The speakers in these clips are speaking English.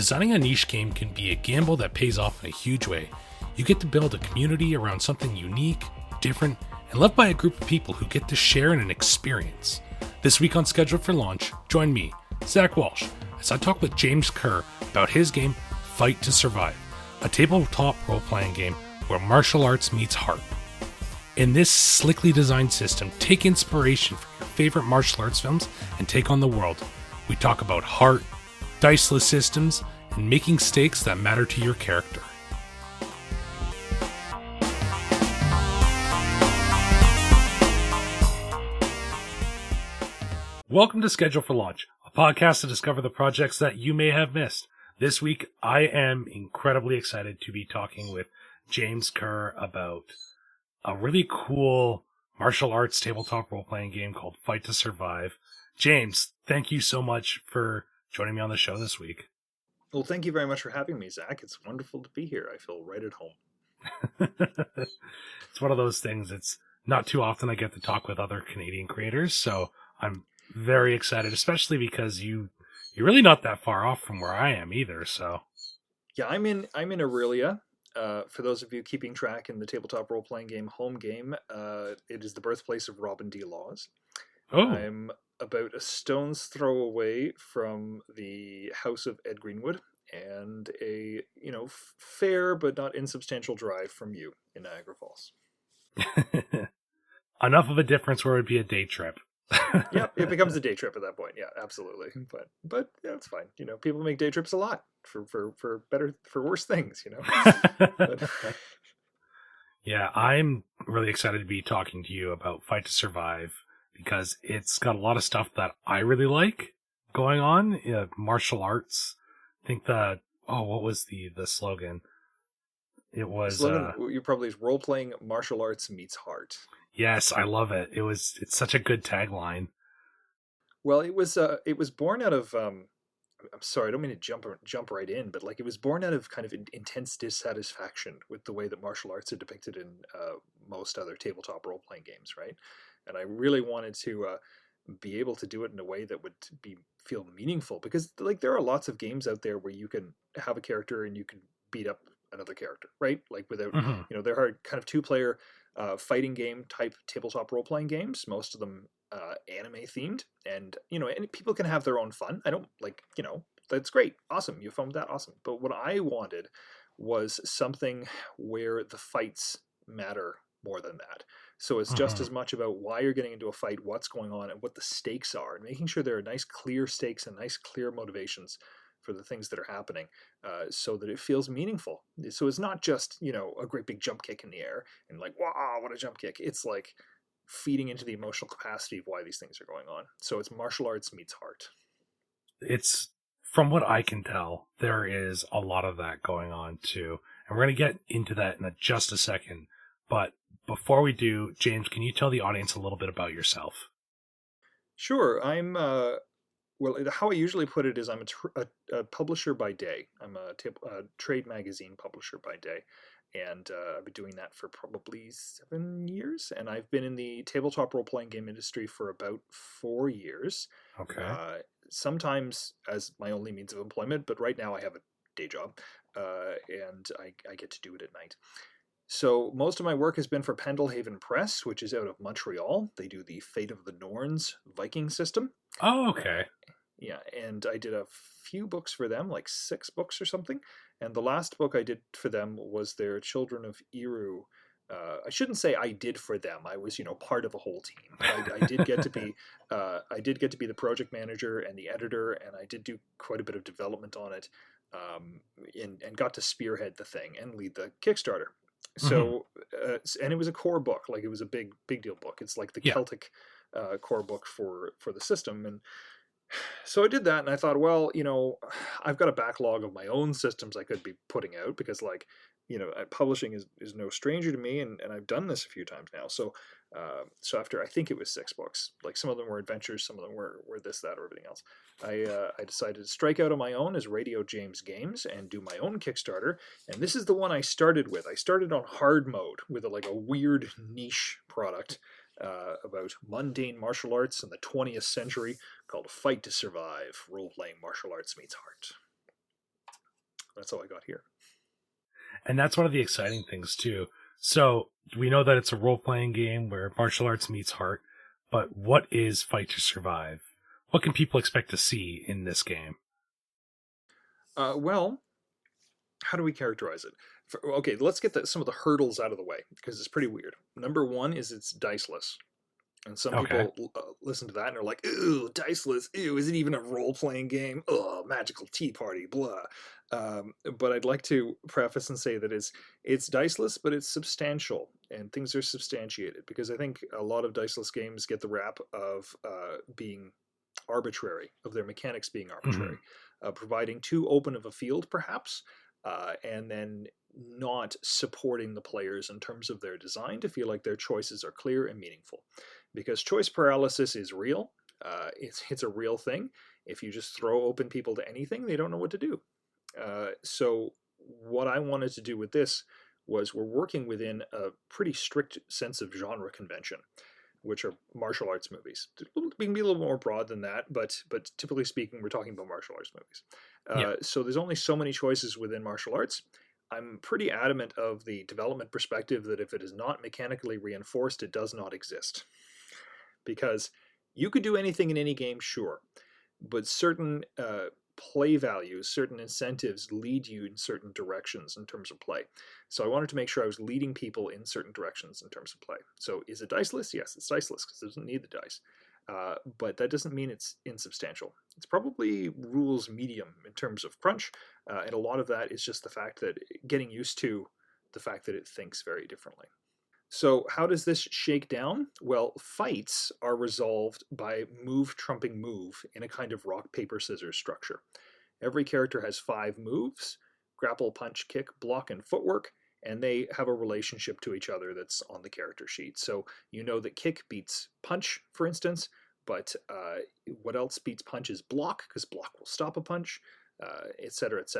Designing a niche game can be a gamble that pays off in a huge way. You get to build a community around something unique, different, and loved by a group of people who get to share in an experience. This week on Schedule for Launch, join me, Zach Walsh, as I talk with James Kerr about his game Fight to Survive, a tabletop role playing game where martial arts meets heart. In this slickly designed system, take inspiration from your favorite martial arts films and take on the world. We talk about heart, diceless systems, and making stakes that matter to your character. Welcome to Schedule for Launch, a podcast to discover the projects that you may have missed. This week, I am incredibly excited to be talking with James Kerr about a really cool martial arts tabletop role playing game called Fight to Survive. James, thank you so much for joining me on the show this week. Well, thank you very much for having me, Zach. It's wonderful to be here. I feel right at home. it's one of those things. It's not too often I get to talk with other Canadian creators, so I'm very excited, especially because you you're really not that far off from where I am either. So yeah, I'm in I'm in Orillia. Uh, for those of you keeping track in the tabletop role playing game Home Game, uh, it is the birthplace of Robin D. Laws. Oh. I'm about a stone's throw away from the house of Ed Greenwood and a you know fair but not insubstantial drive from you in Niagara Falls. Enough of a difference where it would be a day trip. yep, it becomes a day trip at that point. Yeah, absolutely. But but yeah, it's fine. You know, people make day trips a lot for for for better for worse things. You know. but, yeah, I'm really excited to be talking to you about Fight to Survive because it's got a lot of stuff that I really like going on. Yeah, martial arts. I think the oh, what was the the slogan? It was slogan, uh, you probably role playing martial arts meets heart. Yes, I love it. It was it's such a good tagline. Well, it was uh, it was born out of um, I'm sorry, I don't mean to jump jump right in, but like it was born out of kind of intense dissatisfaction with the way that martial arts are depicted in uh, most other tabletop role playing games, right? And I really wanted to uh, be able to do it in a way that would be feel meaningful because like there are lots of games out there where you can have a character and you can beat up another character, right? Like without mm-hmm. you know there are kind of two player uh, fighting game type tabletop role playing games. Most of them uh, anime themed, and you know, and people can have their own fun. I don't like, you know, that's great, awesome. You filmed that, awesome. But what I wanted was something where the fights matter more than that. So it's just uh-huh. as much about why you're getting into a fight, what's going on, and what the stakes are, and making sure there are nice, clear stakes and nice, clear motivations for the things that are happening uh, so that it feels meaningful. So it's not just, you know, a great big jump kick in the air and like, wow, what a jump kick. It's like feeding into the emotional capacity of why these things are going on. So it's martial arts meets heart. It's from what I can tell, there is a lot of that going on too. And we're going to get into that in just a second. But before we do, James, can you tell the audience a little bit about yourself? Sure. I'm uh, well, how I usually put it is I'm a, tr- a, a publisher by day. I'm a, t- a, trade magazine publisher by day. And uh, I've been doing that for probably seven years. And I've been in the tabletop role playing game industry for about four years. Okay. Uh, sometimes as my only means of employment, but right now I have a day job uh, and I, I get to do it at night. So most of my work has been for Pendelhaven Press, which is out of Montreal. They do the Fate of the Norns Viking system. Oh, okay. Yeah, and I did a few books for them, like six books or something. And the last book I did for them was their Children of Eriu. Uh, I shouldn't say I did for them. I was, you know, part of a whole team. I, I did get to be, uh, I did get to be the project manager and the editor, and I did do quite a bit of development on it, um, and, and got to spearhead the thing and lead the Kickstarter. So, mm-hmm. uh, and it was a core book, like it was a big, big deal book. It's like the yeah. Celtic uh, core book for for the system, and so I did that, and I thought, well, you know, I've got a backlog of my own systems I could be putting out because, like, you know, publishing is, is no stranger to me, and, and I've done this a few times now. So, uh, so after I think it was six books, like some of them were adventures, some of them were, were this, that, or everything else. I uh, I decided to strike out on my own as Radio James Games and do my own Kickstarter, and this is the one I started with. I started on hard mode with a, like a weird niche product uh, about mundane martial arts in the 20th century called Fight to Survive Role Playing Martial Arts Meets Heart. That's all I got here. And that's one of the exciting things too. So we know that it's a role playing game where martial arts meets heart, but what is Fight to Survive? What can people expect to see in this game? Uh, well, how do we characterize it? For, okay, let's get the, some of the hurdles out of the way because it's pretty weird. Number one is it's diceless. And some Okay. people uh, listen to that and are like, "Ooh, diceless! Ew, is it even a role-playing game? Oh, magical tea party, blah." Um, but I'd like to preface and say that it's it's diceless, but it's substantial, and things are substantiated because I think a lot of diceless games get the rap of uh, being arbitrary, of their mechanics being arbitrary, uh, providing too open of a field, perhaps, uh, and then not supporting the players in terms of their design to feel like their choices are clear and meaningful because choice paralysis is real. Uh, it's it's a real thing. If you just throw open people to anything, they don't know what to do. Uh, so what I wanted to do with this was we're working within a pretty strict sense of genre convention, which are martial arts movies. We can be a little more broad than that, but but typically speaking, we're talking about martial arts movies. Uh, Yeah. So there's only so many choices within martial arts. I'm pretty adamant of the development perspective that if it is not mechanically reinforced, it does not exist. Because you could do anything in any game, sure, but certain uh, play values, certain incentives lead you in certain directions in terms of play. So I wanted to make sure I was leading people in certain directions in terms of play. So is it diceless? Yes, it's diceless because it doesn't need the dice. Uh, but that doesn't mean it's insubstantial. It's probably rules medium in terms of crunch, uh, and a lot of that is just the fact that getting used to the fact that it thinks very differently. So, how does this shake down? Well, fights are resolved by move trumping move in a kind of rock, paper, scissors structure. Every character has five moves grapple, punch, kick, block, and footwork, and they have a relationship to each other that's on the character sheet. So, you know that kick beats punch, for instance, but uh, what else beats punch is block, because block will stop a punch, uh, et cetera, et.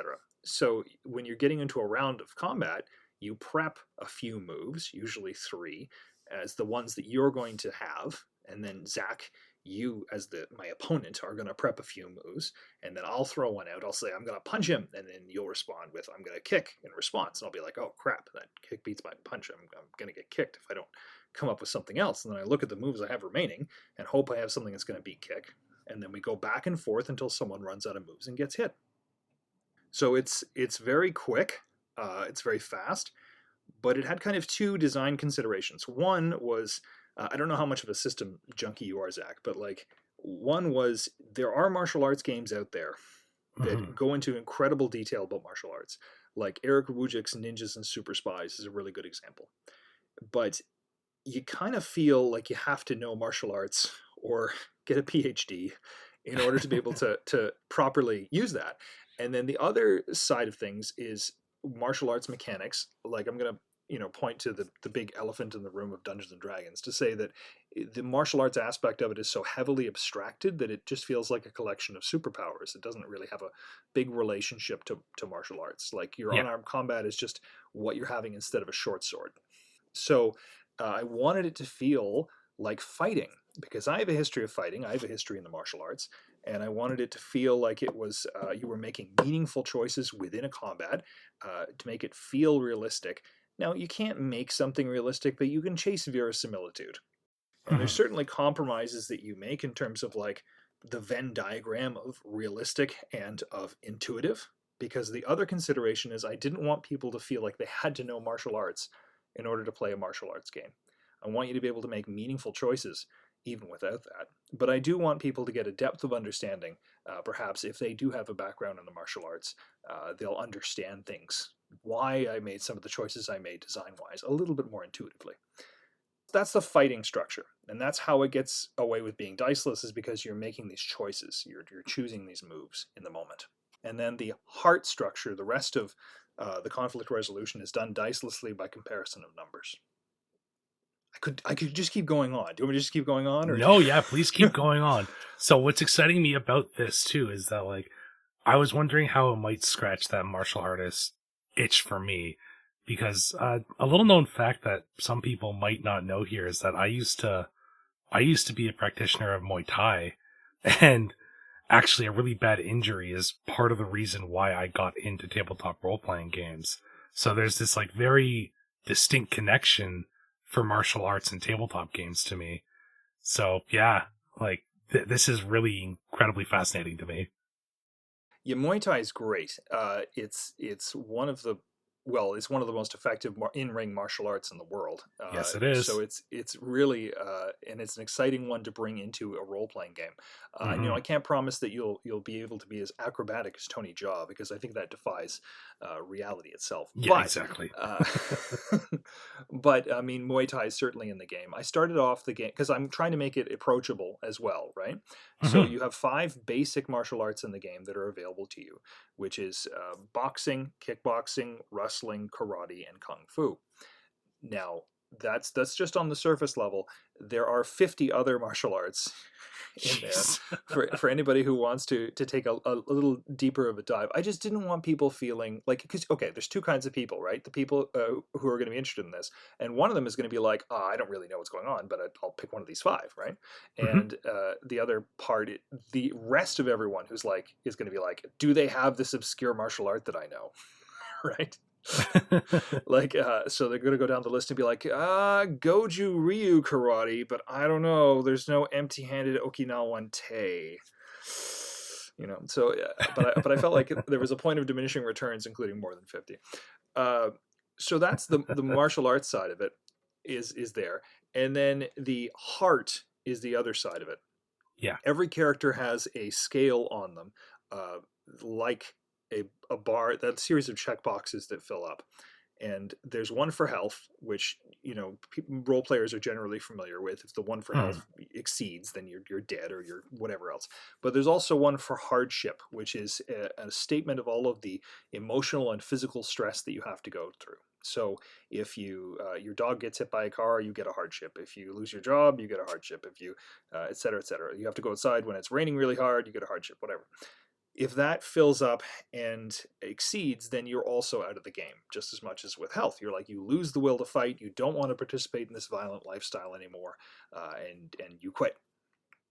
So, when you're getting into a round of combat, you prep a few moves, usually three, as the ones that you're going to have, and then Zach, you as the my opponent are going to prep a few moves, and then I'll throw one out. I'll say I'm going to punch him, and then you'll respond with I'm going to kick in response, and I'll be like, oh crap, that kick beats my punch. I'm, I'm going to get kicked if I don't come up with something else. And then I look at the moves I have remaining and hope I have something that's going to beat kick, and then we go back and forth until someone runs out of moves and gets hit. So it's it's very quick. Uh, it's very fast, but it had kind of two design considerations. One was uh, I don't know how much of a system junkie you are, Zach, but like one was there are martial arts games out there that Mhm. go into incredible detail about martial arts. Like Erick Wujcik's Ninjas and Super Spies is a really good example. But you kind of feel like you have to know martial arts or get a PhD in order to be able to to properly use that. And then the other side of things is martial arts mechanics. Like I'm gonna you know point to the the big elephant in the room of Dungeons and Dragons to say that the martial arts aspect of it is so heavily abstracted that it just feels like a collection of superpowers. It doesn't really have a big relationship to, to martial arts. Like your Yeah. unarmed combat is just what you're having instead of a short sword. So uh, I wanted it to feel like fighting because I have a history of fighting. I have a history in the martial arts, and I wanted it to feel like it was uh, you were making meaningful choices within a combat uh, to make it feel realistic. Now you can't make something realistic, but you can chase verisimilitude. And there's Mhm. certainly compromises that you make in terms of like the Venn diagram of realistic and of intuitive. Because the other consideration is I didn't want people to feel like they had to know martial arts in order to play a martial arts game. I want you to be able to make meaningful choices even without that. But I do want people to get a depth of understanding. Uh, perhaps if they do have a background in the martial arts, uh, they'll understand things, why I made some of the choices I made design wise, a little bit more intuitively that's the fighting structure and that's how it gets away with being diceless is because you're making these choices you're, you're choosing these moves in the moment and then the heart structure the rest of uh, the conflict resolution is done dicelessly by comparison of numbers i could i could just keep going on do you want me to just keep going on or No, yeah, please keep going on. So what's exciting me about this too is that like I was wondering how it might scratch that martial artist itch for me because uh, a little known fact that some people might not know here is that I used to I used to be a practitioner of Muay Thai and actually a really bad injury is part of the reason why I got into tabletop role playing games. So there's this like very distinct connection for martial arts and tabletop games to me. So yeah, like th- this is really incredibly fascinating to me. Yeah, Muay Thai is great. Uh, it's it's one of the well, it's one of the most effective in-ring martial arts in the world. Uh, yes, it is. So it's it's really uh, and it's an exciting one to bring into a role-playing game. Uh, mm-hmm. You know, mm-hmm. I can't promise that you'll you'll be able to be as acrobatic as Tony Jaa because I think that defies uh, reality itself. Yeah, but, exactly. Uh, but I mean, Muay Thai is certainly in the game. I started off the game because I'm trying to make it approachable as well, right? Mm-hmm. So you have five basic martial arts in the game that are available to you, which is uh, boxing, kickboxing, wrestling, karate, and kung fu. Now, that's that's just on the surface level. There are 50 other martial arts in there for, for anybody who wants to to take a, a little deeper of a dive. I just didn't want people feeling like because okay, there's two kinds of people, right? The people uh, who are going to be interested in this, and one of them is going to be like, oh, I don't really know what's going on, but I, will pick one of these five, right? Mm-hmm. And uh, the other part, the rest of everyone who's like is going to be like, do they have this obscure martial art that I know, right? like uh, so they're to go down the list and be like uh goju ryu karate but i don't know. There's no empty-handed okinawan te you know so yeah, but I, but I felt like there was a point of diminishing returns including more than 50 uh, so that's the the martial arts side of it is is there. And then the heart is the other side of it. Yeah. Every character has a scale on them uh, like a, a bar that series of check boxes that fill up. And there's one for health which you know role players are generally familiar with. If the one for mm. health exceeds then you're, you're dead or you're whatever else. But there's also one for hardship which is a, a statement of all of the emotional and physical stress that you have to go through. So if you uh, your dog gets hit by a car you get a hardship. If you lose your job you get a hardship. If you uh, et cetera et cetera. You have to go outside when it's raining really hard you get a hardship whatever if that fills up and exceeds, then you're also out of the game, just as much as with health. You're like, you lose the will to fight, you don't want to participate in this violent lifestyle anymore, uh, and, and you quit.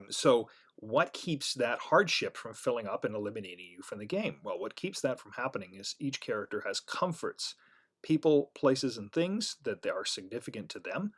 So, what keeps that hardship from filling up and eliminating you from the game? Well, what keeps that from happening is each character has comforts, people, places, and things that are significant to them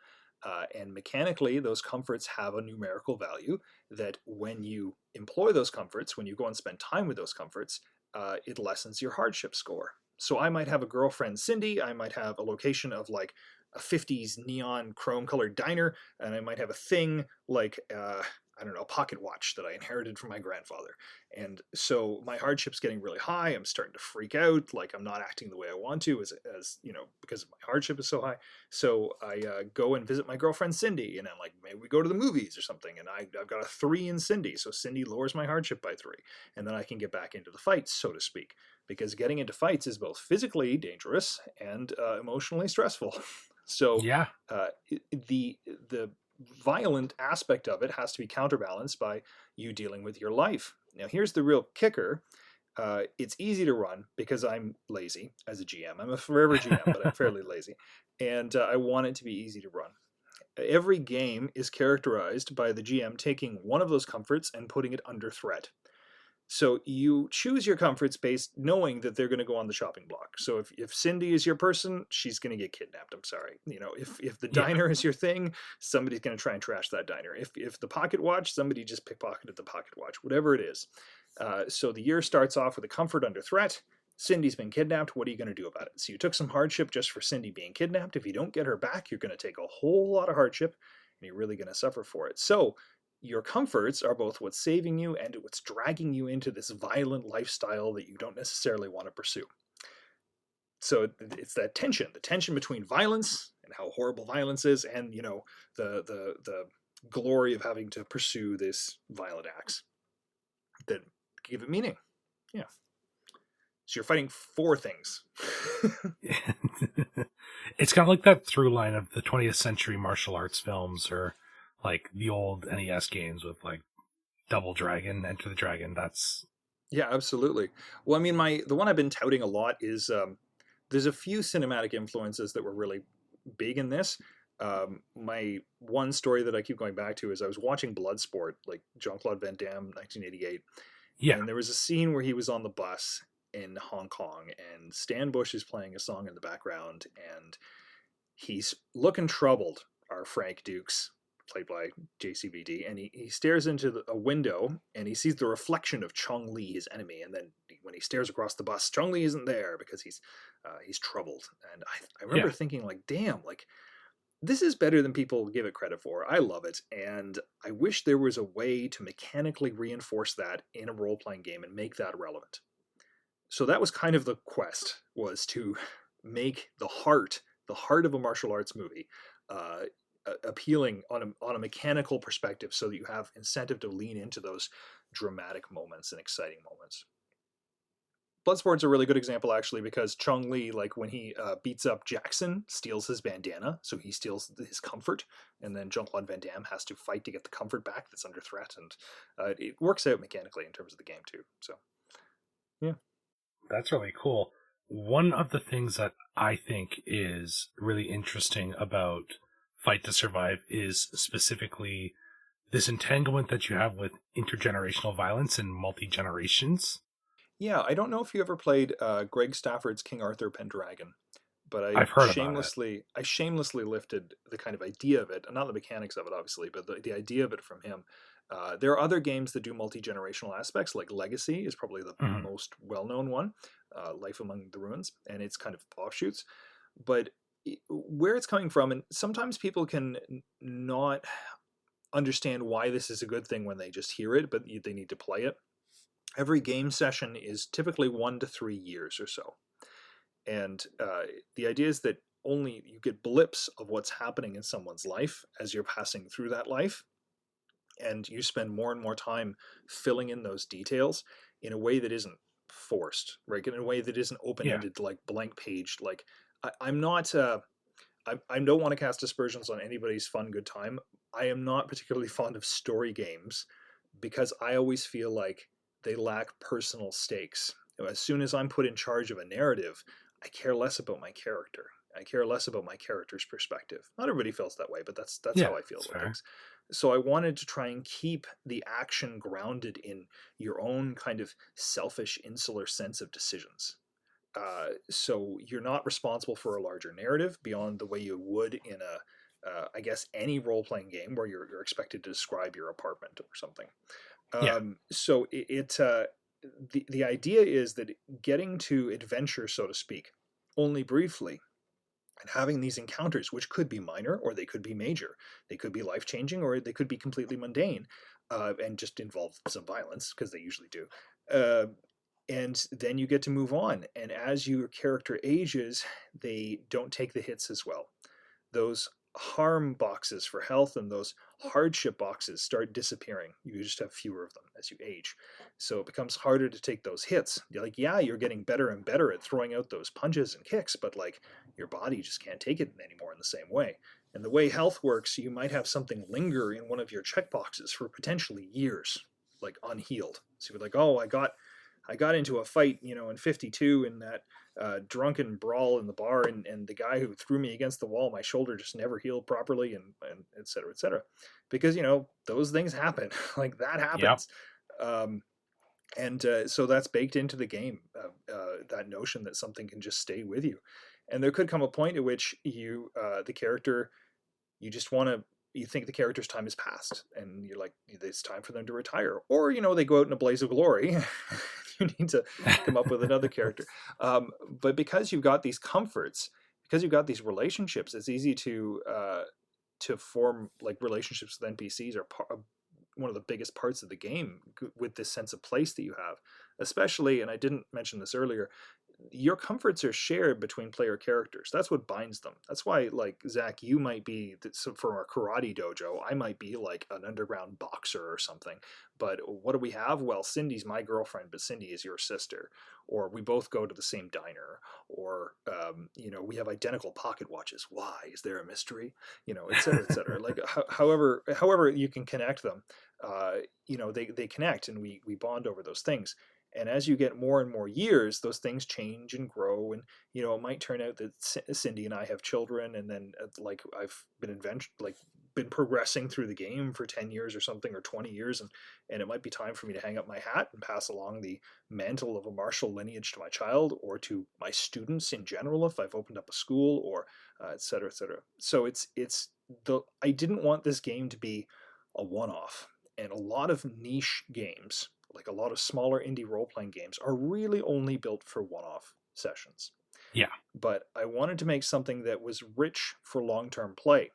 uh, and mechanically, those comforts have a numerical value that when you employ those comforts, when you go and spend time with those comforts, uh, it lessens your hardship score. So I might have a girlfriend, Cindy. I might have a location of like a 50s neon chrome colored diner, and I might have a thing like uh, I don't know, a pocket watch that I inherited from my grandfather. And so my hardship's getting really high. I'm starting to freak out. Like I'm not acting the way I want to as, as you know, because my hardship is so high. So I uh, go and visit my girlfriend Cindy and I'm like, maybe we go to the movies or something. And I, I've got a three in Cindy. So Cindy lowers my hardship by three. And then I can get back into the fight, so to speak. Because getting into fights is both physically dangerous and uh, emotionally stressful. So yeah, uh, the the violent aspect of it has to be counterbalanced by you dealing with your life. Now, here's the real kicker. Uh, it's easy to run because I'm lazy as a GM. I'm a forever GM, but I'm fairly lazy. And uh, I want it to be easy to run. Every game is characterized by the GM taking one of those comforts and putting it under threat. So you choose your comforts based knowing that they're going to go on the shopping block. So if, if Cindy is your person, she's going to get kidnapped. I'm sorry. You know, if, if the diner yeah. is your thing, somebody's going to try and trash that diner. If, if the pocket watch, somebody just pickpocketed the pocket watch, whatever it is. Uh, so the year starts off with a comfort under threat. Cindy's been kidnapped. What are you going to do about it? So you took some hardship just for Cindy being kidnapped. If you don't get her back, you're going to take a whole lot of hardship and you're really going to suffer for it. So your comforts are both what's saving you and what's dragging you into this violent lifestyle that you don't necessarily want to pursue. So it's that tension, the tension between violence and how horrible violence is, and you know the the the glory of having to pursue this violent acts that give it meaning. Yeah. So you're fighting for things. it's kind of like that through line of the 20th century martial arts films or like the old NES games with like Double Dragon, Enter the Dragon. That's yeah, absolutely. Well, I mean, my the one I've been touting a lot is um, there's a few cinematic influences that were really big in this. Um, my one story that I keep going back to is I was watching Bloodsport, like Jean Claude Van Damme, 1988, Yeah. And there was a scene where he was on the bus in Hong Kong, and Stan Bush is playing a song in the background, and he's looking troubled. Our Frank Dux, played by JCVD, and he, he stares into the, a window and he sees the reflection of Chong Li, his enemy. And then when he stares across the bus, Chong Li isn't there because he's uh, he's troubled. And I, I remember Yeah. thinking like, damn, like this is better than people give it credit for. I love it, and I wish there was a way to mechanically reinforce that in a role playing game and make that relevant. So that was kind of the quest was to make the heart, the heart of a martial arts movie, uh, appealing on a on a mechanical perspective, so that you have incentive to lean into those dramatic moments and exciting moments. Bloodsport's a really good example actually because Chong Li, like when he uh, beats up Jackson, steals his bandana, so he steals his comfort, and then Jean Claude Van Damme has to fight to get the comfort back that's under threat, and uh, it works out mechanically in terms of the game too. So yeah, That's really cool. One of the things that I think is really interesting about Fight to Survive is specifically this entanglement that you have with intergenerational violence and multi generations. yeah, I don't know if you ever played uh, Greg Stafford's King Arthur Pendragon, but I shamelessly I shamelessly lifted the kind of idea of it, not the mechanics of it, obviously, but the, the idea of it from him. Uh, there are other games that do multi generational aspects, like Legacy is probably the Mhm. most well known one, uh, Life Among the Ruins, and it's kind of offshoots. But where it's coming from, and sometimes people can not understand why this is a good thing when they just hear it, but they need to play it. Every game session is typically one to three years or so. And uh, the idea is that only you get blips of what's happening in someone's life as you're passing through that life. And you spend more and more time filling in those details in a way that isn't forced, right? In a way that isn't open ended, like blank page. Like, I, I'm not. Uh, I, I don't want to cast aspersions on anybody's fun good time. I am not particularly fond of story games because I always feel like they lack personal stakes. As soon as I'm put in charge of a narrative, I care less about my character. I care less about my character's perspective. Not everybody feels that way, but that's that's Yeah, how I feel about fair. things. So I wanted to try and keep the action grounded in your own kind of selfish, insular sense of decisions. Uh, so you're not responsible for a larger narrative beyond the way you would in a, uh, I guess, any role playing game where you're, you're expected to describe your apartment or something. Yeah. Um, so it, it uh, the the idea is that getting to adventure, so to speak, only briefly, and having these encounters, which could be minor or they could be major, they could be life changing or they could be completely mundane, uh, and just involve some violence because they usually do. And then you get to move on. And as your character ages, they don't take the hits as well. Those harm boxes for health and those hardship boxes start disappearing. You just have fewer of them as you age. So it becomes harder to take those hits. You're like, yeah, you're getting better and better at throwing out those punches and kicks, but like your body just can't take it anymore in the same way. And the way health works, you might have something linger in one of your checkboxes for potentially years, like unhealed. So you're like, oh, I got I got into a fight, you know, in 52 in that uh, drunken brawl in the bar, and, and the guy who threw me against the wall, my shoulder just never healed properly, and, and et cetera, et cetera. Because, you know, those things happen. like that happens. Um, and uh, so that's baked into the game, uh, uh, that notion that something can just stay with you. And there could come a point at which you, uh, the character, you just want to you think the character's time has passed and you're like it's time for them to retire or you know they go out in a blaze of glory you need to come up with another character. Um, but because you've got these comforts because you've got these relationships it's easy to uh, to form like relationships with npcs are par- one of the biggest parts of the game g- with this sense of place that you have. Especially and i didn't mention this earlier your comforts are shared between player characters. That's what binds them. That's why, like Zach, you might be from a karate dojo. I might be like an underground boxer or something. But what do we have? Well, Cindy's my girlfriend, but Cindy is your sister. Or we both go to the same diner. Or um, you know, we have identical pocket watches. Why is there a mystery? You know, et cetera, et cetera. like, ho- however, however you can connect them, uh, you know, they they connect, and we we bond over those things and as you get more and more years those things change and grow and you know it might turn out that cindy and i have children and then uh, like i've been advent- like been progressing through the game for 10 years or something or 20 years and and it might be time for me to hang up my hat and pass along the mantle of a martial lineage to my child or to my students in general if i've opened up a school or uh, et cetera et cetera. So it's it's the i didn't want this game to be a one-off and a lot of niche games like a lot of smaller indie role-playing games are really only built for one-off sessions Yeah. but i wanted to make something that was rich for long-term play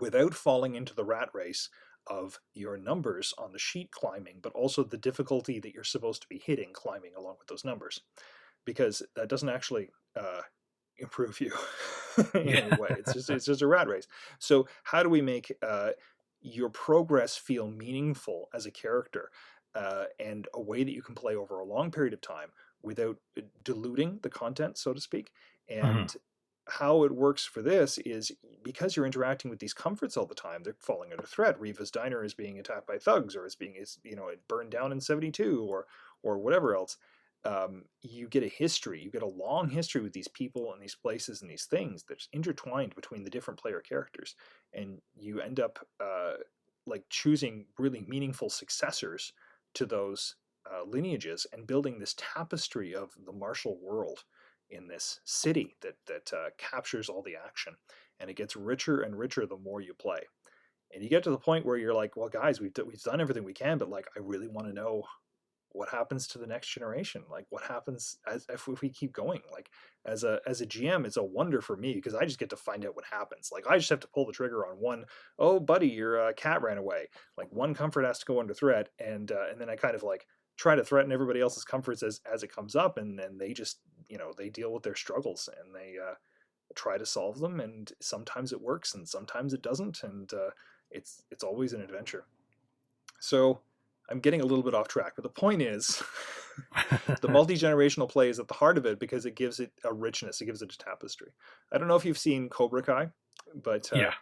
without falling into the rat race of your numbers on the sheet climbing, but also the difficulty that you're supposed to be hitting climbing along with those numbers, because that doesn't actually uh, improve you in Yeah. any way. It's just it's just a rat race. So how do we make uh, your progress feel meaningful as a character, uh, and a way that you can play over a long period of time without uh, diluting the content, so to speak, and how it works for this is because you're interacting with these comforts all the time, they're falling under threat. Riva's diner is being attacked by thugs, or is being is you know it burned down in '72, or or whatever else. Um, you get a history, you get a long history with these people and these places and these things that's intertwined between the different player characters, and you end up uh, like choosing really meaningful successors to those uh, lineages and building this tapestry of the martial world in this city that that uh, captures all the action, and it gets richer and richer the more you play. And you get to the point where you're like, well, guys, we've we've done everything we can, but like, I really want to know what happens to the next generation. Like, what happens as if, we keep going? Like, as a as a GM, it's a wonder for me because I just get to find out what happens. Like, I just have to pull the trigger on one. Oh, buddy, your uh, cat ran away. Like, one comfort has to go under threat, and uh, and then I kind of like try to threaten everybody else's comforts as as it comes up, and then they just you know they deal with their struggles and they uh, try to solve them and sometimes it works and sometimes it doesn't and uh, it's it's always an adventure so i'm getting a little bit off track but the point is the multi-generational play is at the heart of it because it gives it a richness it gives it a tapestry i don't know if you've seen cobra kai but uh, Yeah.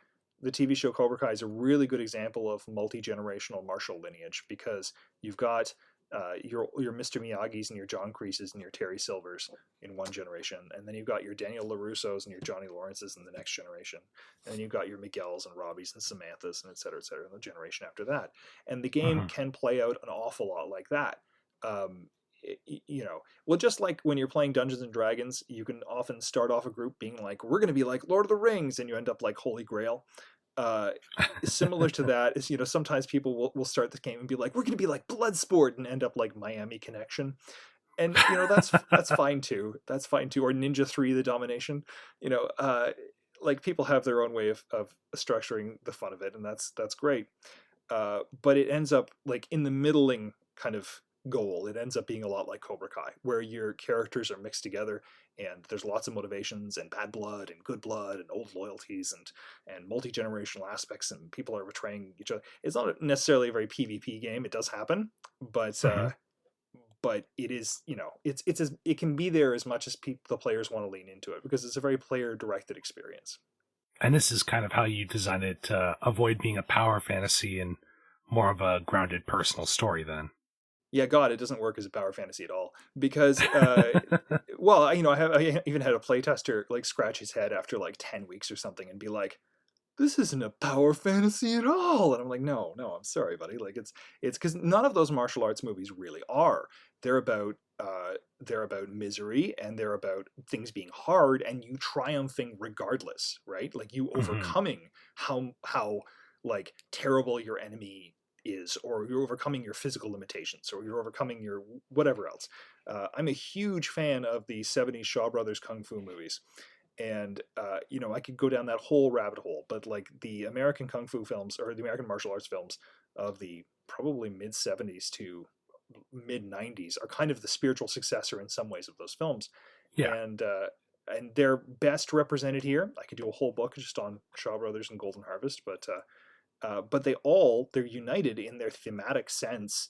the tv show cobra kai is a really good example of multi-generational martial lineage because you've got uh, your your Mr. Miyagi's and your John Kreeses and your Terry Silvers in one generation, and then you've got your Daniel LaRussos and your Johnny Lawrences in the next generation, and then you've got your Miguel's and Robbie's and Samantha's and et cetera, et cetera, in the generation after that. And the game Mhm. can play out an awful lot like that. Um, you know, well, just like when you're playing Dungeons and Dragons, you can often start off a group being like, "We're going to be like Lord of the Rings," and you end up like Holy Grail. Uh, similar to that is you know sometimes people will, will start the game and be like we're going to be like bloodsport and end up like miami connection. And you know that's that's fine too. That's fine too. Or ninja 3 the domination. You know uh like people have their own way of, of structuring the fun of it and that's that's great. Uh but it ends up like in the middling kind of goal it ends up being a lot like cobra kai where your characters are mixed together and there's lots of motivations and bad blood and good blood and old loyalties and and multi-generational aspects and people are betraying each other it's not necessarily a very pvp game it does happen but uh Mhm. but it is you know it's it's as it can be there as much as pe- the players want to lean into it because it's a very player directed experience and this is kind of how you design it to avoid being a power fantasy and more of a grounded personal story then. Yeah god it doesn't work as a power fantasy at all because uh well you know i have i even had a playtester like scratch his head after like 10 weeks or something and be like this isn't a power fantasy at all and i'm like no no i'm sorry buddy like it's it's because none of those martial arts movies really are they're about uh they're about misery and they're about things being hard and you triumphing regardless right like you Mhm. overcoming how how like terrible your enemy is or you're overcoming your physical limitations or you're overcoming your whatever else uh, i'm a huge fan of the 70s shaw brothers kung fu movies and uh, you know i could go down that whole rabbit hole but like the american kung fu films or the american martial arts films of the probably mid 70s to mid 90s are kind of the spiritual successor in some ways of those films Yeah. and uh, and they're best represented here i could do a whole book just on shaw brothers and golden harvest but uh, but they all they're united in their thematic sense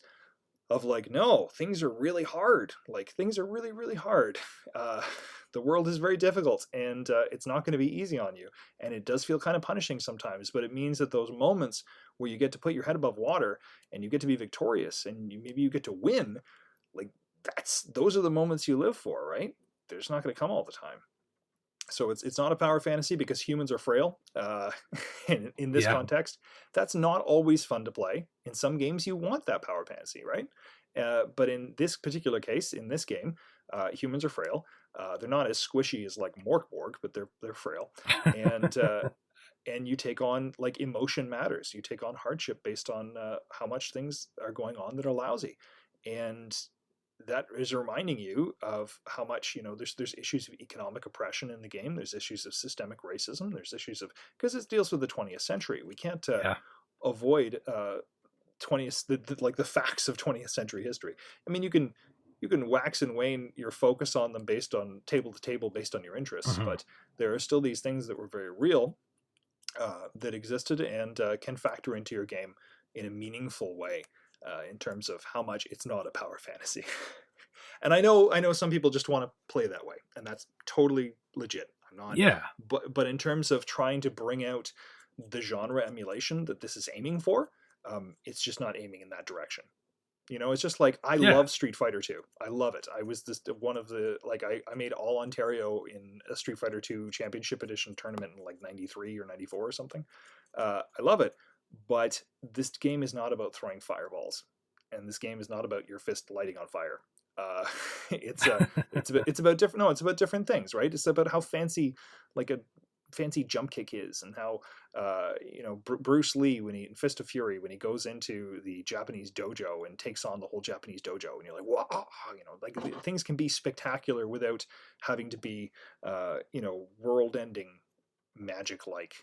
of like no things are really hard. Like things are really really hard. Uh, the world is very difficult and uh, it's not going to be easy on you. And it does feel kind of punishing sometimes but it means that those moments where you get to put your head above water and you get to be victorious and you, maybe you get to win like that's those are the moments you live for right? They're not going to come all the time So it's it's not a power fantasy because humans are frail. Uh, in, in this Yeah. context, that's not always fun to play. In some games, you want that power fantasy, right? Uh, but in this particular case, in this game, uh, humans are frail. Uh, they're not as squishy as like Morkborg, but they're they're frail, and uh, and you take on like emotion matters. You take on hardship based on uh, how much things are going on that are lousy, and that is reminding you of how much you know there's there's issues of economic oppression in the game. There's issues of systemic racism. There's issues of because it deals with the 20th century. We can't uh, Yeah. avoid uh 20th the, the, like the facts of 20th century history. I mean you can you can wax and wane your focus on them based on table to table based on your interests Mhm. but there are still these things that were very real uh, that existed and uh, can factor into your game in a meaningful way uh, in terms of how much it's not a power fantasy. and I know I know some people just want to play that way, and that's totally legit. I'm not. yeah. But but in terms of trying to bring out the genre emulation that this is aiming for, um, it's just not aiming in that direction. You know, it's just like I Yeah. love Street Fighter 2. I love it. I was this one of the like I, I made all Ontario in a Street Fighter 2 Championship Edition tournament in like 93 or 94 or something. Uh, I love it, but this game is not about throwing fireballs, and this game is not about your fist lighting on fire. Uh, it's uh, it's about, it's about different. No, it's about different things, right? It's about how fancy like a fancy jump kick is, and how uh, you know Br- Bruce Lee when he in Fist of Fury when he goes into the Japanese dojo and takes on the whole Japanese dojo, and you're like, wow, you know, like things can be spectacular without having to be, uh, you know, world-ending magic like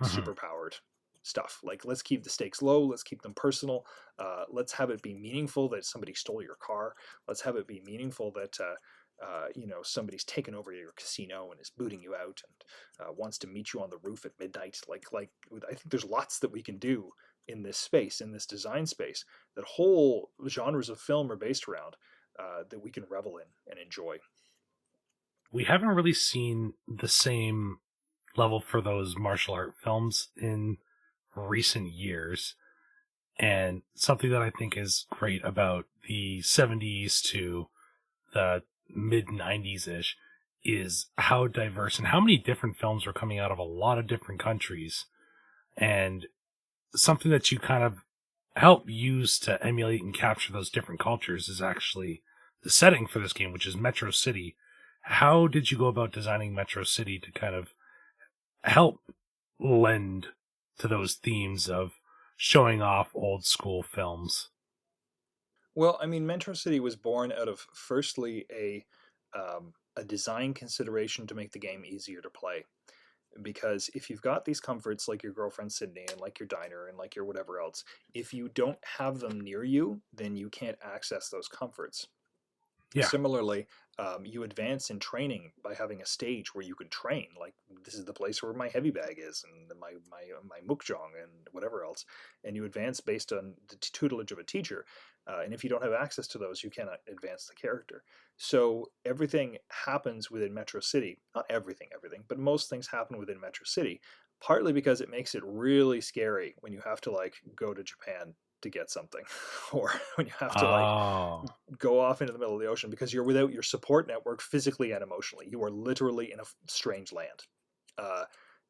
Mhm. super powered stuff. Like, let's keep the stakes low. Let's keep them personal. Uh, let's have it be meaningful that somebody stole your car. Let's have it be meaningful that uh, uh, you know somebody's taken over your casino and is booting you out and uh, wants to meet you on the roof at midnight. Like, like I think there's lots that we can do in this space, in this design space, that whole genres of film are based around. Uh, that we can revel in and enjoy. we haven't really seen the same level for those martial art films in recent years. And something that I think is great about the 70s to the mid 90s ish is how diverse and how many different films are coming out of a lot of different countries. And something that you kind of help use to emulate and capture those different cultures is actually the setting for this game, which is Metro City. How did you go about designing Metro City to kind of help lend to those themes of showing off old school films? Well, I mean, Metro City was born out of firstly a um, a design consideration to make the game easier to play. Because if you've got these comforts like your girlfriend Sydney and like your diner and like your whatever else, if you don't have them near you, then you can't access those comforts. Yeah. Similarly, um, you advance in training by having a stage where you can train. Like this is the place where my heavy bag is, and my my my mukjong and whatever else. And you advance based on the tutelage of a teacher. Uh, and if you don't have access to those, you cannot advance the character. So everything happens within Metro City. Not everything, everything, but most things happen within Metro City. Partly because it makes it really scary when you have to like go to Japan to get something, or when you have to like oh, go off into the middle of the ocean because you're without your support network physically and emotionally. You are literally in a strange land. Uh,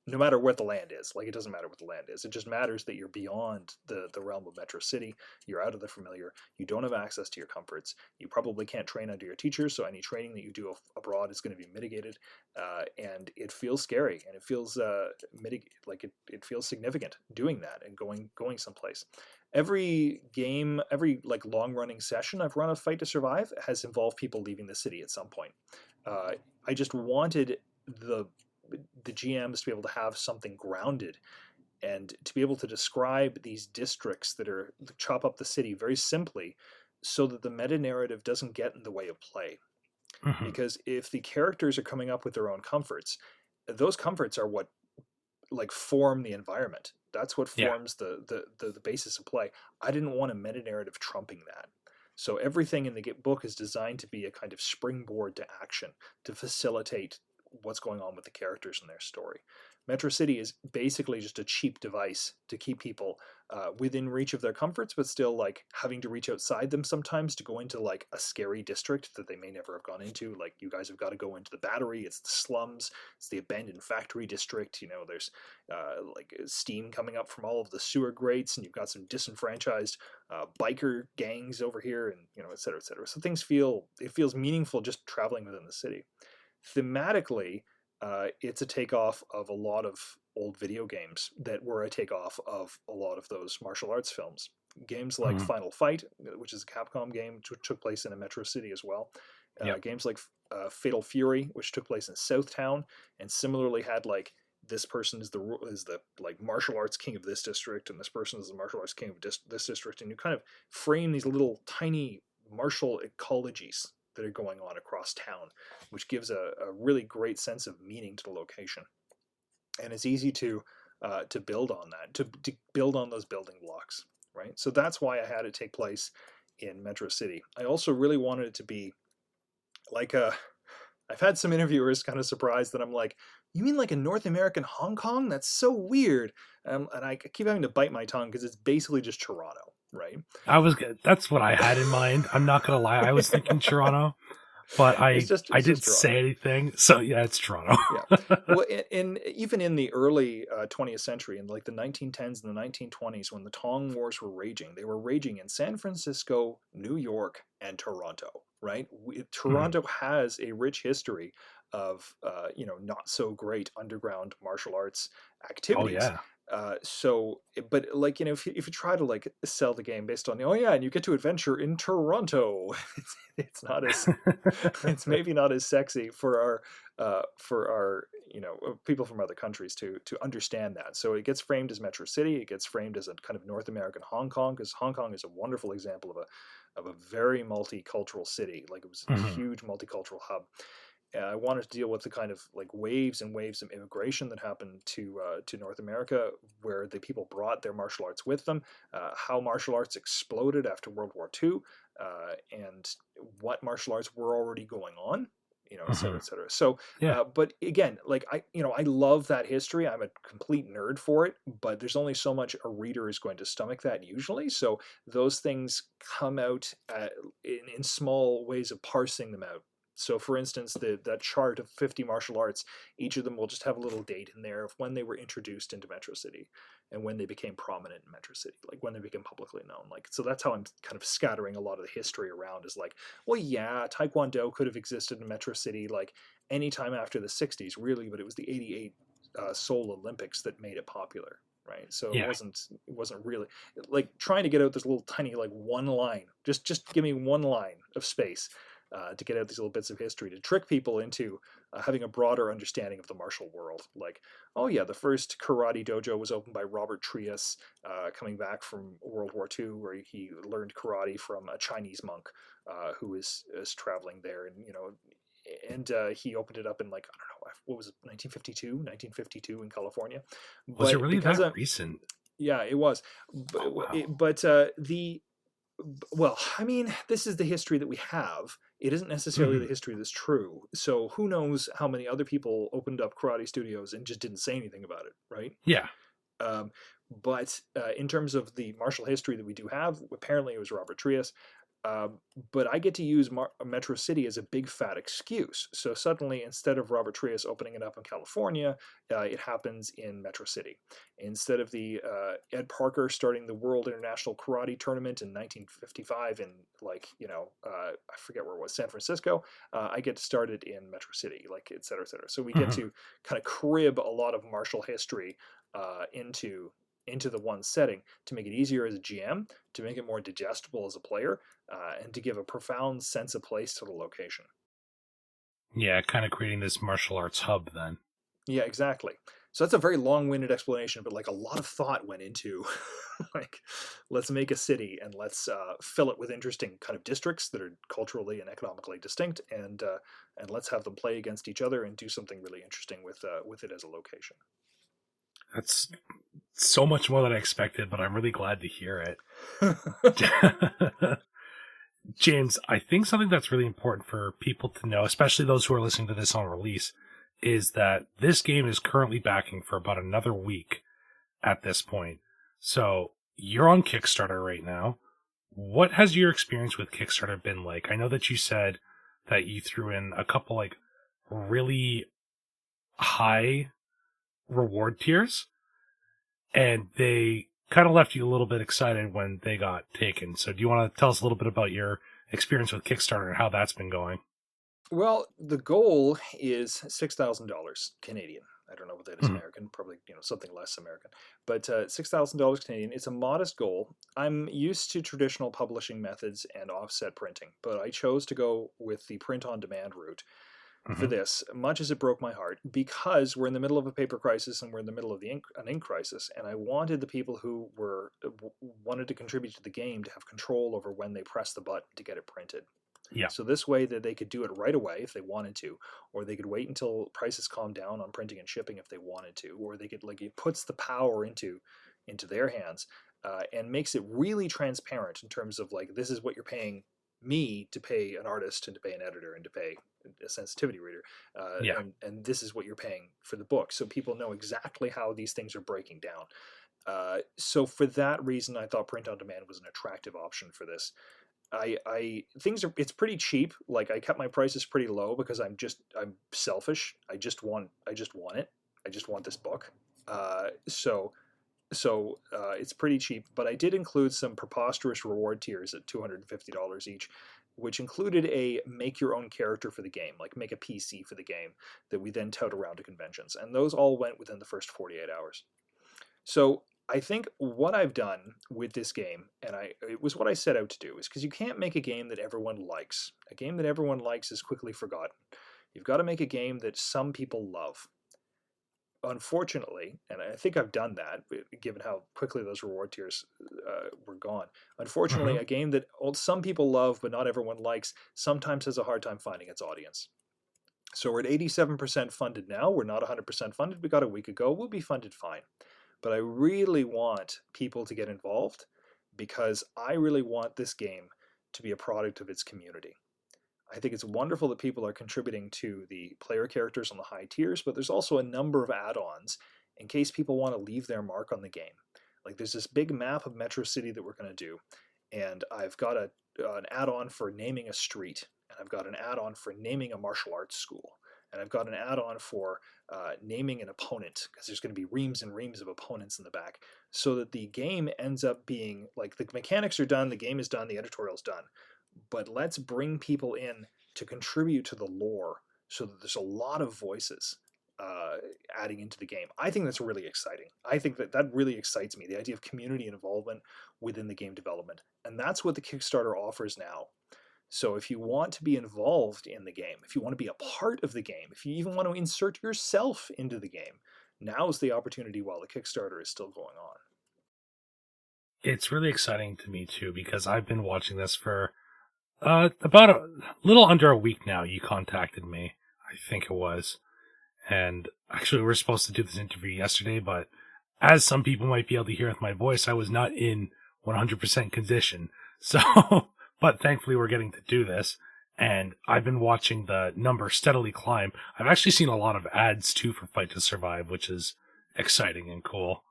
no matter what the land is, like it doesn't matter what the land is. It just matters that you're beyond the the realm of Metro City. You're out of the familiar. You don't have access to your comforts. You probably can't train under your teachers, so any training that you do abroad is going to be mitigated. Uh, and it feels scary, and it feels uh, mitig- like it, it feels significant doing that and going going someplace every game every like long running session i've run of fight to survive has involved people leaving the city at some point uh, i just wanted the the gms to be able to have something grounded and to be able to describe these districts that are chop up the city very simply so that the meta narrative doesn't get in the way of play mhm. because if the characters are coming up with their own comforts those comforts are what like form the environment that's what Yeah. forms the, the the the basis of play i didn't want a meta narrative trumping that so everything in the book is designed to be a kind of springboard to action to facilitate what's going on with the characters and their story metro city is basically just a cheap device to keep people uh, within reach of their comforts, but still like having to reach outside them sometimes to go into like a scary district that they may never have gone into. Like you guys have got to go into the battery. It's the slums. It's the abandoned factory district. You know, there's uh, like steam coming up from all of the sewer grates, and you've got some disenfranchised uh, biker gangs over here, and you know, et cetera, et cetera. So things feel it feels meaningful just traveling within the city. Thematically, uh, it's a takeoff of a lot of old video games that were a takeoff of a lot of those martial arts films. Games like mm-hmm. Final Fight, which is a Capcom game, which took place in a metro city as well. Uh, yep. Games like uh, Fatal Fury, which took place in Southtown, and similarly had like this person is the is the like martial arts king of this district, and this person is the martial arts king of this, this district, and you kind of frame these little tiny martial ecologies that are going on across town, which gives a, a really great sense of meaning to the location. And it's easy to uh, to build on that, to, to build on those building blocks, right? So that's why I had it take place in Metro City. I also really wanted it to be like a. I've had some interviewers kind of surprised that I'm like, you mean like a North American Hong Kong? That's so weird. Um, and I keep having to bite my tongue because it's basically just Toronto right? I was that's what I had in mind. I'm not gonna lie, I was thinking Toronto, but I just, I didn't say anything. So yeah, it's Toronto. yeah. Well, in, in, even in the early uh, 20th century, in like the 1910s and the 1920s, when the Tong Wars were raging, they were raging in San Francisco, New York, and Toronto. Right? We, hmm. Toronto mm. has a rich history of uh, you know not so great underground martial arts oh, activities. Oh, yeah. Uh, so, eh, but like you know, if you, if you try to like sell the game based on the oh yeah, and you get to adventure in Toronto, it's, it's not as it's maybe not as sexy for our uh, for our you know uh, people from other countries to to understand that. So it gets framed as Metro City. It gets framed as a kind of North American Hong Kong because Hong Kong is a wonderful example of a of a very multicultural city. Like it was a mm-hmm. huge multicultural hub. I wanted to deal with the kind of like waves and waves of immigration that happened to uh, to North America, where the people brought their martial arts with them, uh, how martial arts exploded after World War II, uh, and what martial arts were already going on, you know, et cetera, mm-hmm. et cetera. So, yeah. Uh, but again, like I, you know, I love that history. I'm a complete nerd for it, but there's only so much a reader is going to stomach that usually. So those things come out uh, in, in small ways of parsing them out so, for instance, the that chart of 50 martial arts, each of them will just have a little date in there of when they were introduced into Metro City and when they became prominent in Metro City, like when they became publicly known. Like, so that's how I'm kind of scattering a lot of the history around. Is like, well, yeah, Taekwondo could have existed in Metro City like anytime after the 60s, really, but it was the 88 uh, Seoul Olympics that made it popular right so yeah. it wasn't it wasn't really like trying to get out this little tiny like one line just just give me one line of space uh, to get out these little bits of history to trick people into uh, having a broader understanding of the martial world. Like, oh yeah, the first karate dojo was opened by Robert Trias, uh, coming back from World War II, where he learned karate from a Chinese monk uh, who is is traveling there, and you know. And uh, he opened it up in like I don't know what was it 1952 1952 in California. Was but it really that of, recent? Yeah, it was. But, oh, wow. it, but uh, the well, I mean, this is the history that we have. It isn't necessarily mm-hmm. the history that's true. So who knows how many other people opened up karate studios and just didn't say anything about it, right? Yeah. Um, but uh, in terms of the martial history that we do have, apparently it was Robert Trias. Um, but I get to use Mar- Metro City as a big fat excuse. So suddenly, instead of Robert Trias opening it up in California, uh, it happens in Metro City. Instead of the uh, Ed Parker starting the World International Karate Tournament in 1955 in like you know uh, I forget where it was San Francisco, uh, I get to start it in Metro City, like et cetera, et cetera. So we get mm-hmm. to kind of crib a lot of martial history uh, into into the one setting to make it easier as a GM, to make it more digestible as a player, uh, and to give a profound sense of place to the location. Yeah, kind of creating this martial arts hub then. Yeah, exactly. So that's a very long-winded explanation, but like a lot of thought went into like let's make a city and let's uh, fill it with interesting kind of districts that are culturally and economically distinct, and uh, and let's have them play against each other and do something really interesting with uh, with it as a location. That's so much more than I expected, but I'm really glad to hear it. James, I think something that's really important for people to know, especially those who are listening to this on release, is that this game is currently backing for about another week at this point. So you're on Kickstarter right now. What has your experience with Kickstarter been like? I know that you said that you threw in a couple like really high reward tiers and they kind of left you a little bit excited when they got taken. So do you want to tell us a little bit about your experience with Kickstarter and how that's been going? Well, the goal is six thousand dollars Canadian. I don't know what that is Mhm. American, probably you know something less American, but uh, six thousand dollars Canadian. It's a modest goal. I'm used to traditional publishing methods and offset printing, but I chose to go with the print on demand route for Mhm. this, much as it broke my heart, because we're in the middle of a paper crisis and we're in the middle of the ink, an ink crisis, and I wanted the people who were uh, w- wanted to contribute to the game to have control over when they press the button to get it printed. Yeah. So this way that they could do it right away if they wanted to, or they could wait until prices calm down on printing and shipping if they wanted to, or they could like it puts the power into into their hands uh, and makes it really transparent in terms of like this is what you're paying me to pay an artist and to pay an editor and to pay a sensitivity reader uh, Yeah. and, and this is what you're paying for the book. So people know exactly how these things are breaking down. Uh, so for that reason i thought print on demand was an attractive option for this. I, I things are it's pretty cheap. Like i kept my prices pretty low because i'm just i'm selfish. I just want i just want it. I just want this book. Uh, so so uh, it's pretty cheap but i did include some preposterous reward tiers at $250 each which included a make your own character for the game like make a pc for the game that we then tout around to conventions and those all went within the first 48 hours so I think what I've done with this game, and I it was what I set out to do, is because you can't make a game that everyone likes. A game that everyone likes is quickly forgotten. You've got to make a game that some people love. Unfortunately, and I think I've done that, uh, given how quickly those reward tiers uh, were gone. Unfortunately, a game that some people love but not everyone likes sometimes has a hard time finding its audience. So we're at 87% funded now. We're not 100% funded. We got a week ago. We'll be funded fine but I really want people to get involved because I really want this game to be a product of its community. I think it's wonderful that people are contributing to the player characters on the high tiers, but there's also a number of add ons in case people want to leave their mark on the game. Like there's this big map of Metro City that we're going to do, and I've got a, an add on for naming a street, and I've got an add on for naming a martial arts school, and I've got an add on for uh, naming an opponent because there's going to be reams and reams of opponents in the back so that the game ends up being like the mechanics are done the game is done the editorial's done but let's bring people in to contribute to the lore so that there's a lot of voices uh, adding into the game. I think that's really exciting. I think that that really excites me the idea of community involvement within the game development. And that's what the kickstarter offers now. So if you want to be involved in the game, if you want to be a part of the game, if you even want to insert yourself into the game, now's the opportunity while the Kickstarter is still going on. It's really exciting to me too because I've been watching this for uh, about a little under a week now. You contacted me, I think it was, and actually we were supposed to do this interview yesterday, but as some people might be able to hear with my voice, I was not in 100% condition. So, but thankfully we're getting to do this. And I've been watching the number steadily climb. I've actually seen a lot of ads too for Fight to Survive, which is exciting and cool.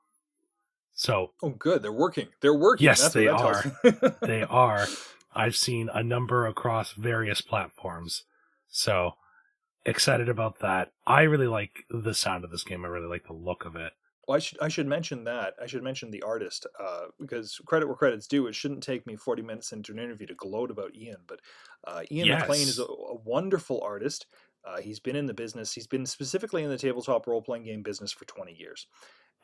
So Oh, good. They're working. They're working. Yes, That's they what that tells me. they are. I've seen a number across various platforms. So excited about that. I really like the sound of this game. I really like the look of it. Well, I should I should mention that. I should mention the artist uh, because credit where credit's due. It shouldn't take me forty minutes into an interview to gloat about Ian, but uh, Ian McLean is a, a wonderful artist. Uh, he's been in the business. He's been specifically in the tabletop role playing game business for twenty years,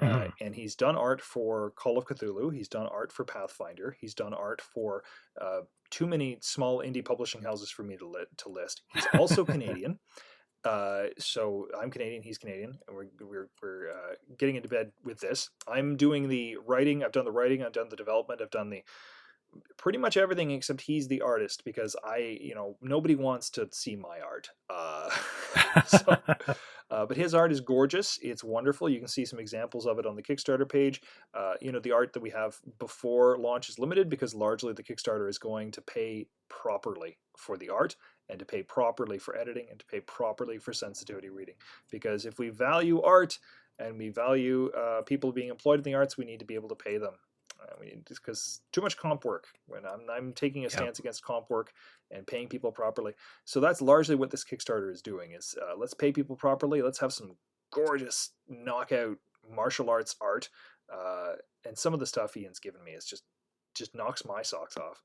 uh, Mhm. and he's done art for Call of Cthulhu. He's done art for Pathfinder. He's done art for uh, too many small indie publishing houses for me to li- to list. He's also Canadian. Uh, so I'm Canadian, he's Canadian, and we're we're, we're uh, getting into bed with this. I'm doing the writing. I've done the writing. I've done the development. I've done the pretty much everything except he's the artist because I, you know, nobody wants to see my art. Uh, so, uh, but his art is gorgeous. It's wonderful. You can see some examples of it on the Kickstarter page. Uh, you know, the art that we have before launch is limited because largely the Kickstarter is going to pay properly for the art and to pay properly for editing and to pay properly for sensitivity reading. Because if we value art and we value uh, people being employed in the arts, we need to be able to pay them. Uh, we need because too much comp work when I'm I'm taking a stance against comp work and paying people properly. So that's largely what this Kickstarter is doing is uh, let's pay people properly. Let's have some gorgeous knockout martial arts art. Uh, and some of the stuff Ian's given me is just just knocks my socks off.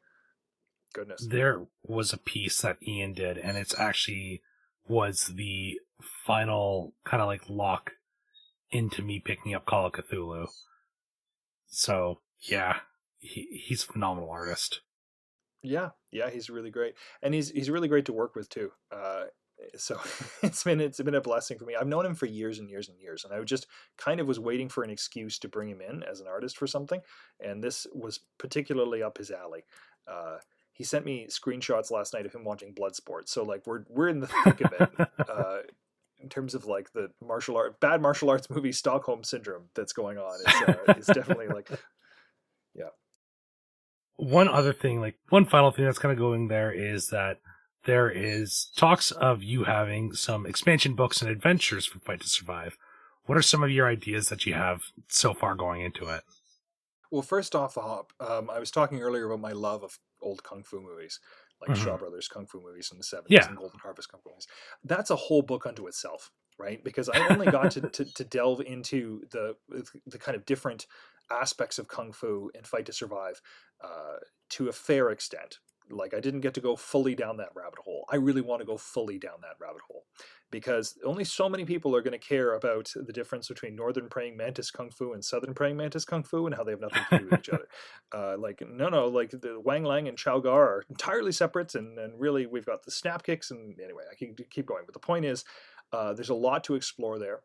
Goodness. There was a piece that Ian did, and it's actually was the final kind of like lock into me picking up Call of Cthulhu. So yeah, he he's a phenomenal artist. Yeah, yeah, he's really great, and he's he's really great to work with too. Uh, so it's been it's been a blessing for me. I've known him for years and years and years, and I just kind of was waiting for an excuse to bring him in as an artist for something, and this was particularly up his alley. Uh, he sent me screenshots last night of him watching Bloodsport, so like we're we're in the thick of it. Uh, in terms of like the martial art bad martial arts movie Stockholm syndrome that's going on, it's, uh, it's definitely like. One other thing, like one final thing that's kind of going there is that there is talks of you having some expansion books and adventures for Fight to Survive. What are some of your ideas that you have so far going into it? Well, first off the hop, um, I was talking earlier about my love of old kung fu movies, like mm-hmm. Shaw Brothers kung fu movies from the 70s yeah. and Golden Harvest kung fu movies. That's a whole book unto itself, right? Because I only got to, to, to delve into the the kind of different aspects of kung fu and Fight to Survive uh, to a fair extent like I didn't get to go fully down that rabbit hole. I really want to go fully down that rabbit hole because only so many people are going to care about the difference between northern praying mantis kung fu and southern praying mantis kung fu and how they have nothing to do with each other. Uh, like no, no, like the Wang Lang and Chow Gar are entirely separate, and and really we've got the snap kicks and anyway I can keep going. But the point is, uh, there's a lot to explore there.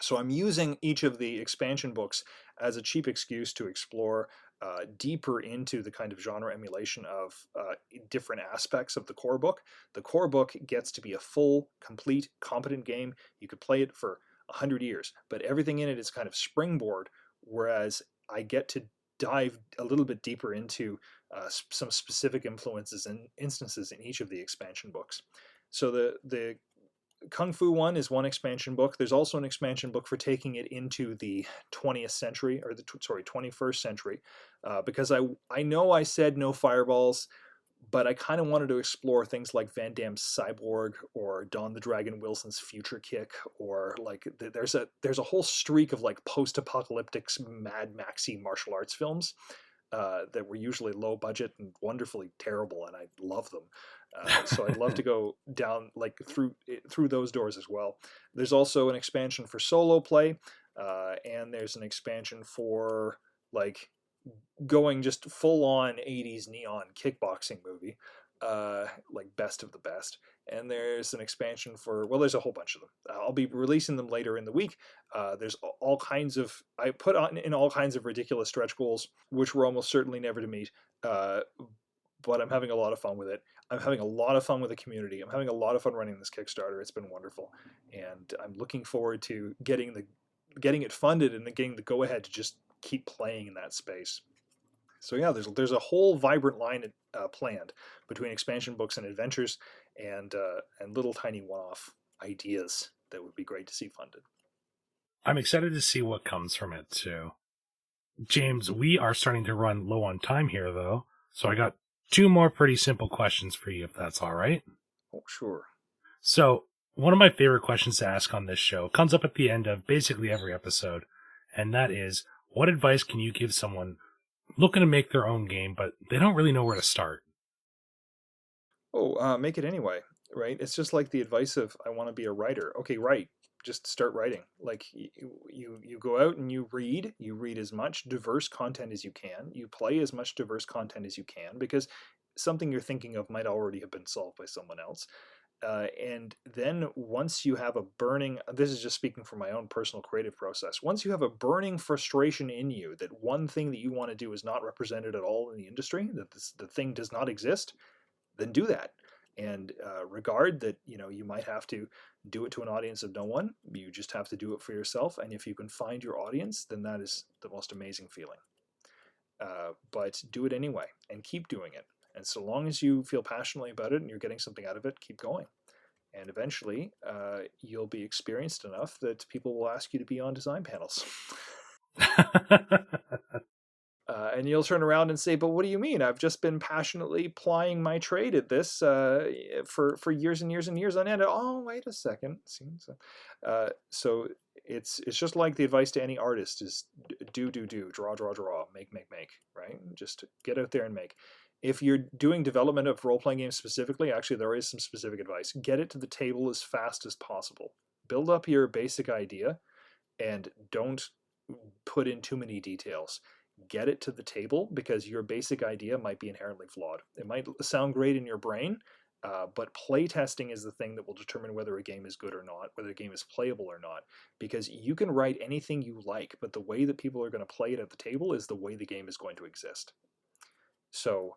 So I'm using each of the expansion books as a cheap excuse to explore uh, deeper into the kind of genre emulation of uh, different aspects of the core book. The core book gets to be a full, complete, competent game. You could play it for 100 years, but everything in it is kind of springboard, whereas I get to dive a little bit deeper into uh, some specific influences and instances in each of the expansion books. So the the Kung Fu One is one expansion book. There's also an expansion book for taking it into the 20th century or the sorry 21st century, uh, because I I know I said no fireballs, but I kind of wanted to explore things like Van Damme's Cyborg or Don the Dragon Wilson's Future Kick, or like there's a there's a whole streak of like post-apocalyptic Mad Maxy martial arts films uh, that were usually low budget and wonderfully terrible, and I love them. Uh, so I'd love to go down like through eh, through those doors as well. There's also an expansion for solo play, uh, and there's an expansion for like going just full on 80s neon kickboxing movie, uh, like best of the best. And there's an expansion for well, there's a whole bunch of them. I'll be releasing them later in the week. Uh, there's all kinds of I put on in all kinds of ridiculous stretch goals, which we're almost certainly never to meet. But I'm having a lot of fun with it. I'm having a lot of fun with the community. I'm having a lot of fun running this Kickstarter. It's been wonderful, and I'm looking forward to getting the getting it funded and getting the go ahead to just keep playing in that space. So yeah, there's there's a whole vibrant line uh, planned between expansion books and adventures, and uh, and little tiny one-off ideas that would be great to see funded. I'm excited to see what comes from it too. James, we are starting to run low on time here though, so I got two more pretty simple questions for you, if that's all right. Oh, sure. So, one of my favorite questions to ask on this show comes up at the end of basically every episode, and that is what advice can you give someone looking to make their own game, but they don't really know where to start? Oh, uh, make it anyway, right? It's just like the advice of I want to be a writer. Okay, write just start writing. Like you, you, go out and you read. You read as much diverse content as you can. You play as much diverse content as you can because something you're thinking of might already have been solved by someone else. Uh, and then once you have a burning, this is just speaking from my own personal creative process. Once you have a burning frustration in you that one thing that you want to do is not represented at all in the industry, that this, the thing does not exist, then do that and uh, regard that you know you might have to do it to an audience of no one you just have to do it for yourself and if you can find your audience then that is the most amazing feeling. Uh, but do it anyway and keep doing it. And so long as you feel passionately about it and you're getting something out of it keep going. And eventually uh, you'll be experienced enough that people will ask you to be on design panels Uh, and you'll turn around and say, "But what do you mean? I've just been passionately plying my trade at this uh, for for years and years and years on end." Oh, wait a second. Uh, so it's it's just like the advice to any artist is do do do draw draw draw make make make right. Just get out there and make. If you're doing development of role playing games specifically, actually there is some specific advice. Get it to the table as fast as possible. Build up your basic idea, and don't put in too many details get it to the table because your basic idea might be inherently flawed. It might sound great in your brain, uh, but playtesting is the thing that will determine whether a game is good or not, whether a game is playable or not. Because you can write anything you like, but the way that people are going to play it at the table is the way the game is going to exist. So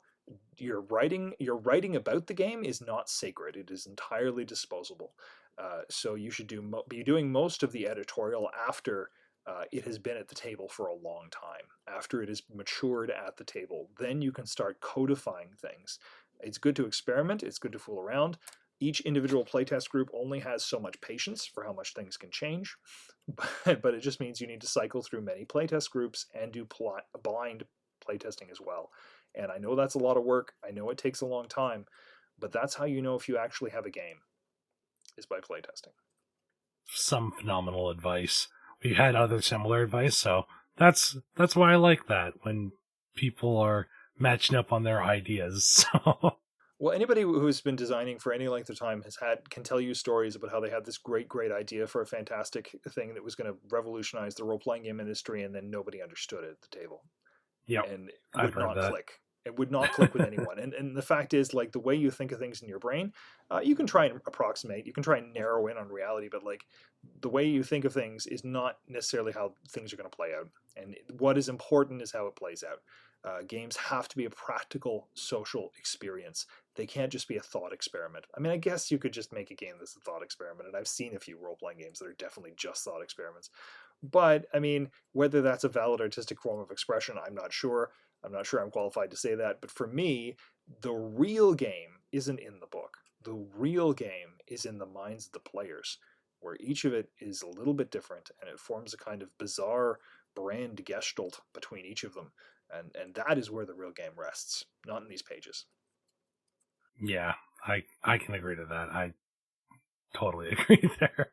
your writing, your writing about the game is not sacred. It is entirely disposable. Uh, so you should do mo- be doing most of the editorial after uh, it has been at the table for a long time. After it has matured at the table, then you can start codifying things. It's good to experiment, it's good to fool around. Each individual playtest group only has so much patience for how much things can change, but, but it just means you need to cycle through many playtest groups and do pl- blind playtesting as well. And I know that's a lot of work, I know it takes a long time, but that's how you know if you actually have a game, is by playtesting. Some phenomenal advice we had other similar advice, so that's that's why I like that when people are matching up on their ideas. So well, anybody who's been designing for any length of time has had can tell you stories about how they had this great, great idea for a fantastic thing that was going to revolutionize the role playing game industry, and then nobody understood it at the table. Yeah, and it would not that. click. It would not click with anyone. And and the fact is, like the way you think of things in your brain, uh, you can try and approximate, you can try and narrow in on reality, but like the way you think of things is not necessarily how things are going to play out. And what is important is how it plays out. Uh, games have to be a practical social experience. They can't just be a thought experiment. I mean, I guess you could just make a game that's a thought experiment, and I've seen a few role playing games that are definitely just thought experiments. But I mean, whether that's a valid artistic form of expression, I'm not sure. I'm not sure I'm qualified to say that, but for me, the real game isn't in the book. The real game is in the minds of the players, where each of it is a little bit different and it forms a kind of bizarre brand gestalt between each of them. And, and that is where the real game rests, not in these pages. Yeah, I, I can agree to that. I totally agree there.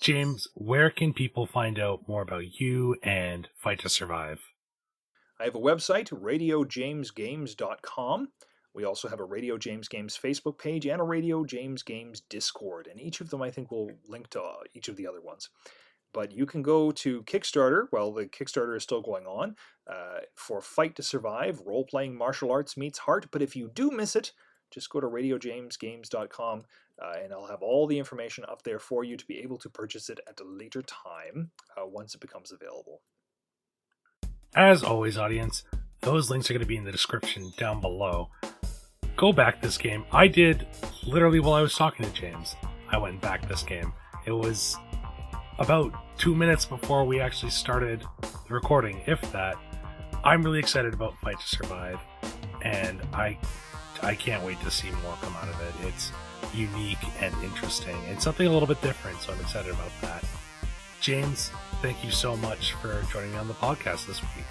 James, where can people find out more about you and Fight to Survive? I have a website, radiojamesgames.com. We also have a Radio James Games Facebook page and a Radio James Games Discord, and each of them I think will link to uh, each of the other ones. But you can go to Kickstarter. Well, the Kickstarter is still going on uh, for Fight to Survive, role playing martial arts meets heart. But if you do miss it, just go to radiojamesgames.com uh, and I'll have all the information up there for you to be able to purchase it at a later time uh, once it becomes available. As always, audience, those links are going to be in the description down below. Go back this game. I did literally while I was talking to James. I went back this game. It was about two minutes before we actually started the recording, if that. I'm really excited about Fight to Survive, and I I can't wait to see more come out of it. It's unique and interesting, and something a little bit different, so I'm excited about that. James, thank you so much for joining me on the podcast this week.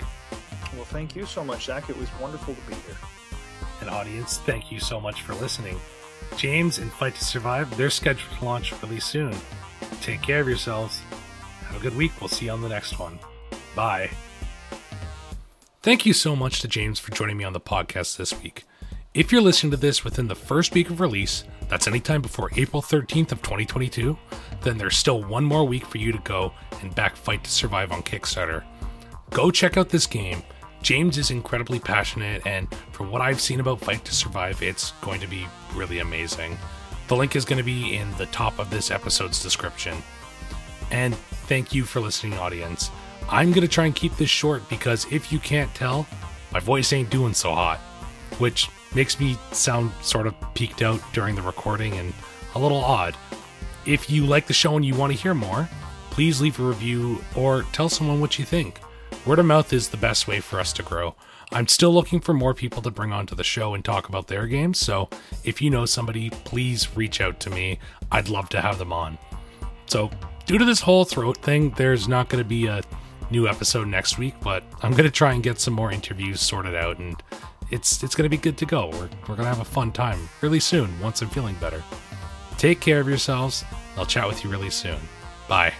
Well, thank you so much, Zach. It was wonderful to be here. And audience, thank you so much for listening. James and Fight to Survive, they're scheduled to launch really soon. Take care of yourselves. Have a good week. We'll see you on the next one. Bye. Thank you so much to James for joining me on the podcast this week. If you're listening to this within the first week of release, that's anytime before April 13th of 2022, then there's still one more week for you to go and back Fight to Survive on Kickstarter. Go check out this game. James is incredibly passionate, and from what I've seen about Fight to Survive, it's going to be really amazing. The link is going to be in the top of this episode's description. And thank you for listening, audience. I'm going to try and keep this short because if you can't tell, my voice ain't doing so hot, which makes me sound sort of peaked out during the recording and a little odd. If you like the show and you want to hear more, please leave a review or tell someone what you think. Word of mouth is the best way for us to grow. I'm still looking for more people to bring onto the show and talk about their games, so if you know somebody, please reach out to me. I'd love to have them on. So, due to this whole throat thing, there's not going to be a new episode next week, but I'm going to try and get some more interviews sorted out and it's it's going to be good to go. We're, we're going to have a fun time really soon once I'm feeling better. Take care of yourselves. I'll chat with you really soon. Bye.